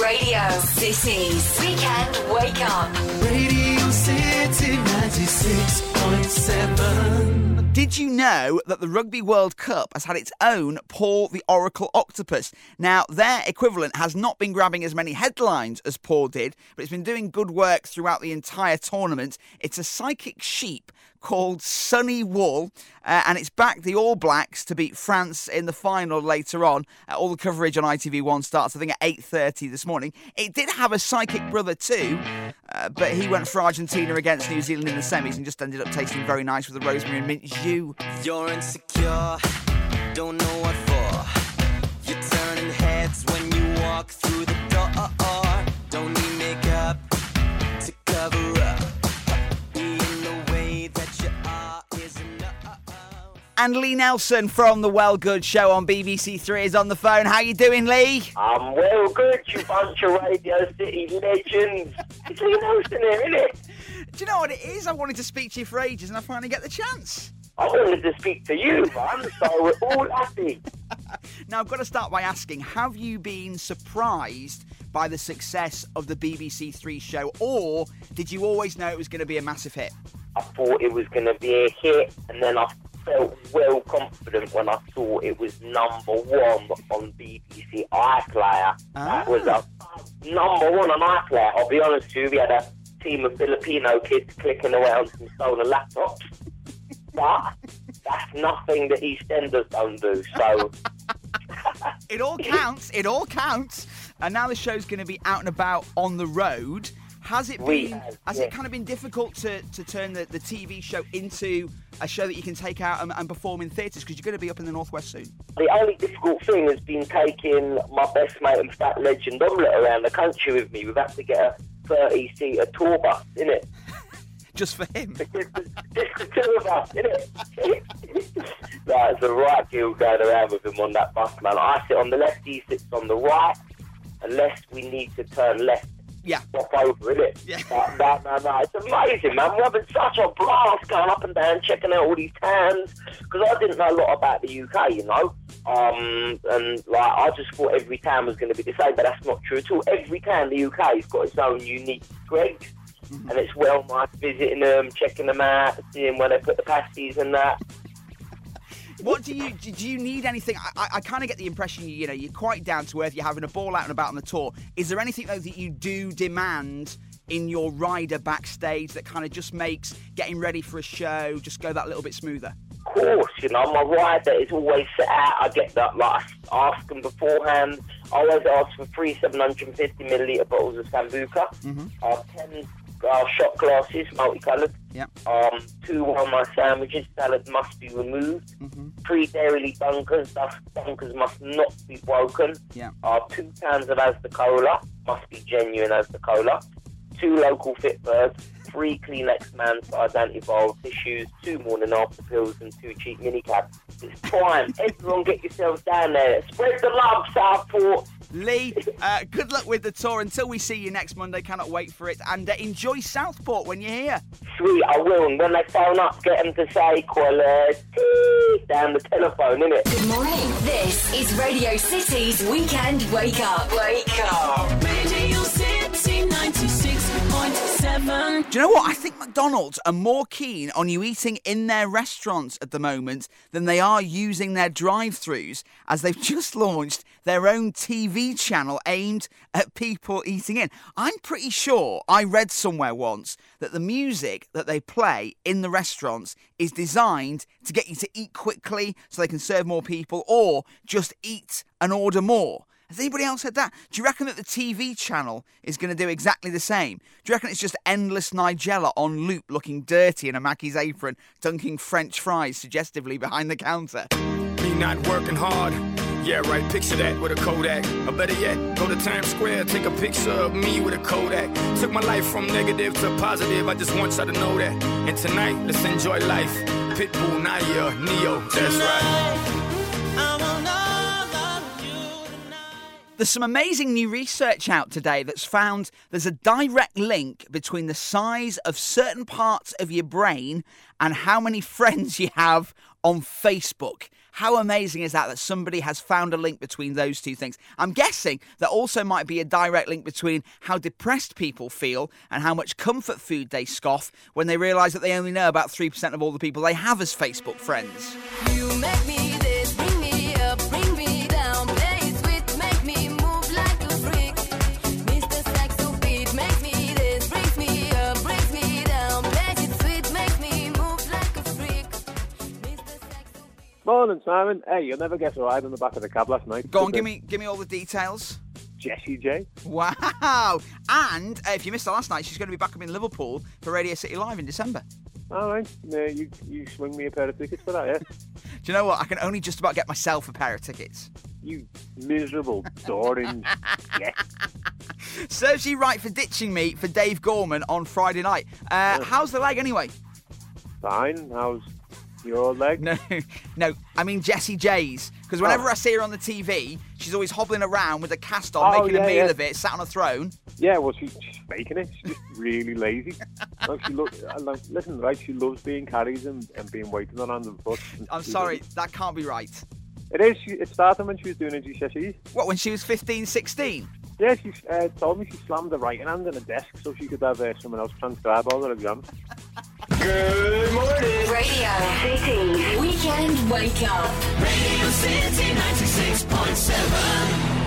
Radio City's Weekend Wake Up. Radio City 96.7. Did you know that the Rugby World Cup has had its own Paul the Oracle Octopus? Now, their equivalent has not been grabbing as many headlines as Paul did, but it's been doing good work throughout the entire tournament. It's a psychic sheep called Sonny Wool, uh, and it's backed the All Blacks to beat France in the final later on. Uh, all the coverage on ITV1 starts, I think, at 8.30 this morning. It did have a psychic brother too, uh, but he went for Argentina against New Zealand in the semis and just ended up tasting very nice with the rosemary and mint jus. You're insecure, don't know what for. You're turning heads when you walk through the door. And Lee Nelson from the Well Good show on BBC Three is on the phone. How you doing, Lee? I'm well good, you bunch of Radio City legends. It's Lee Nelson here, isn't it? Do you know what it is? I wanted to speak to you for ages, and I finally get the chance. I wanted to speak to you, man, so we're all happy. Now, I've got to start by asking Have you been surprised by the success of the BBC Three show, or did you always know it was going to be a massive hit? I thought it was going to be a hit, and then I felt well confident when I saw it was number one on BBC iPlayer. That was a number one on iPlayer. I'll be honest with you, we had a team of Filipino kids clicking away on some stolen laptops. But that's nothing that EastEnders don't do, so... It all counts. It all counts. And now the show's going to be out and about on the road. Has it We been? have, has it kind of been difficult to, to turn the, the TV show into a show that you can take out and, and perform in theatres? Because you're going to be up in the northwest soon. The only difficult thing has been taking my best mate and fat legend Omelette around the country with me. We've had to get a 30 seater tour bus, in it. Just for him. Just the, two of us, innit? right, it's a right deal going around with him on that bus, man. I sit on the left, he sits on the right, unless we need to turn left. Yeah. Swap over, innit? Yeah. But, no, no, no, it's amazing, man. We're having such a blast going up and down, checking out all these towns. Because I didn't know a lot about the UK, you know. Um, and like I just thought every town was going to be the same, but that's not true at all. Every town in the UK has got its own unique Greggs, and it's well nice visiting them, checking them out, seeing where they put the pasties and that. What do you do? You need anything? I, I, I kind of get the impression you, you know you're quite down to earth. You're having a ball out and about on the tour. Is there anything though that you do demand in your rider backstage that kind of just makes getting ready for a show just go that little bit smoother? Of course, you know, my rider is always set out. I get that, like, I ask them beforehand. I always ask for three 750 milliliter bottles of Sambuca, mm-hmm. 10 uh, shot glasses, multicoloured, Yeah. um, two one sandwiches, salad must be removed, three dairy bunkers, thus bunkers must not be broken, Yeah. uh, two cans of Asda Cola, must be genuine Asda Cola, two local fit birds, three Kleenex man size antiviral tissues, two morning after pills, and two cheap minicabs. It's time. Everyone get yourselves down there. Spread the love, Southport. Lee, uh, good luck with the tour. Until we see you next Monday, cannot wait for it. And uh, enjoy Southport when you're here. Sweet, I will. And when they phone up, get them to say quality down the telephone, innit? Good morning. This is Radio City's Weekend Wake Up. Wake Up. 96.7. Do you know what? I think McDonald's are more keen on you eating in their restaurants at the moment than they are using their drive throughs, as they've just launched their own TV channel aimed at people eating in. I'm pretty sure I read somewhere once that the music that they play in the restaurants is designed to get you to eat quickly so they can serve more people or just eat and order more. Has anybody else said that? Do you reckon that the TV channel is going to do exactly the same? Do you reckon it's just endless Nigella on loop looking dirty in a Mackey's apron, dunking French fries suggestively behind the counter? Me not working hard. Yeah, right, picture that with a Kodak. Or better yet, go to Times Square, take a picture of me with a Kodak. Took my life from negative to positive, I just want y'all to know that. And tonight, let's enjoy life. Pitbull, Nayer, Ne-Yo, that's right. There's some amazing new research out today that's found there's a direct link between the size of certain parts of your brain and how many friends you have on Facebook. How amazing is that that somebody has found a link between those two things? I'm guessing there also might be a direct link between how depressed people feel and how much comfort food they scoff when they realise that they only know about 3% of all the people they have as Facebook friends. You Morning, Simon. Hey, you'll never guess I had in the back of the cab last night. Go on, give me give me all the details. Jessie J. Wow! And uh, if you missed her last night, she's going to be back up in Liverpool for Radio City Live in December. All right. Uh, you you swing me a pair of tickets for that, yeah? Do you know what? I can only just about get myself a pair of tickets. You miserable orange. yeah. Serves you right for ditching me for Dave Gorman on Friday night. Uh, how's the leg anyway? Fine. How's your leg? No, no, I mean Jessie J's. Because whenever Oh. I see her on the TV, she's always hobbling around with a cast on, Oh, making a meal yeah. of it, sat on a throne. Yeah, well, she's, she's faking it. She's just really lazy. like she lo- like, listen, right? She loves being carries and, and being waited on hand and foot. I'm sorry, doesn't. that can't be right. It is. She, it started when she was doing a GCSEs. What, when she was 15, 16? Yeah, she uh, told me she slammed the writing hand in a desk so she could have uh, someone else transcribe all her exams. Good morning. Radio City Weekend Wake Up. Radio City 96.7.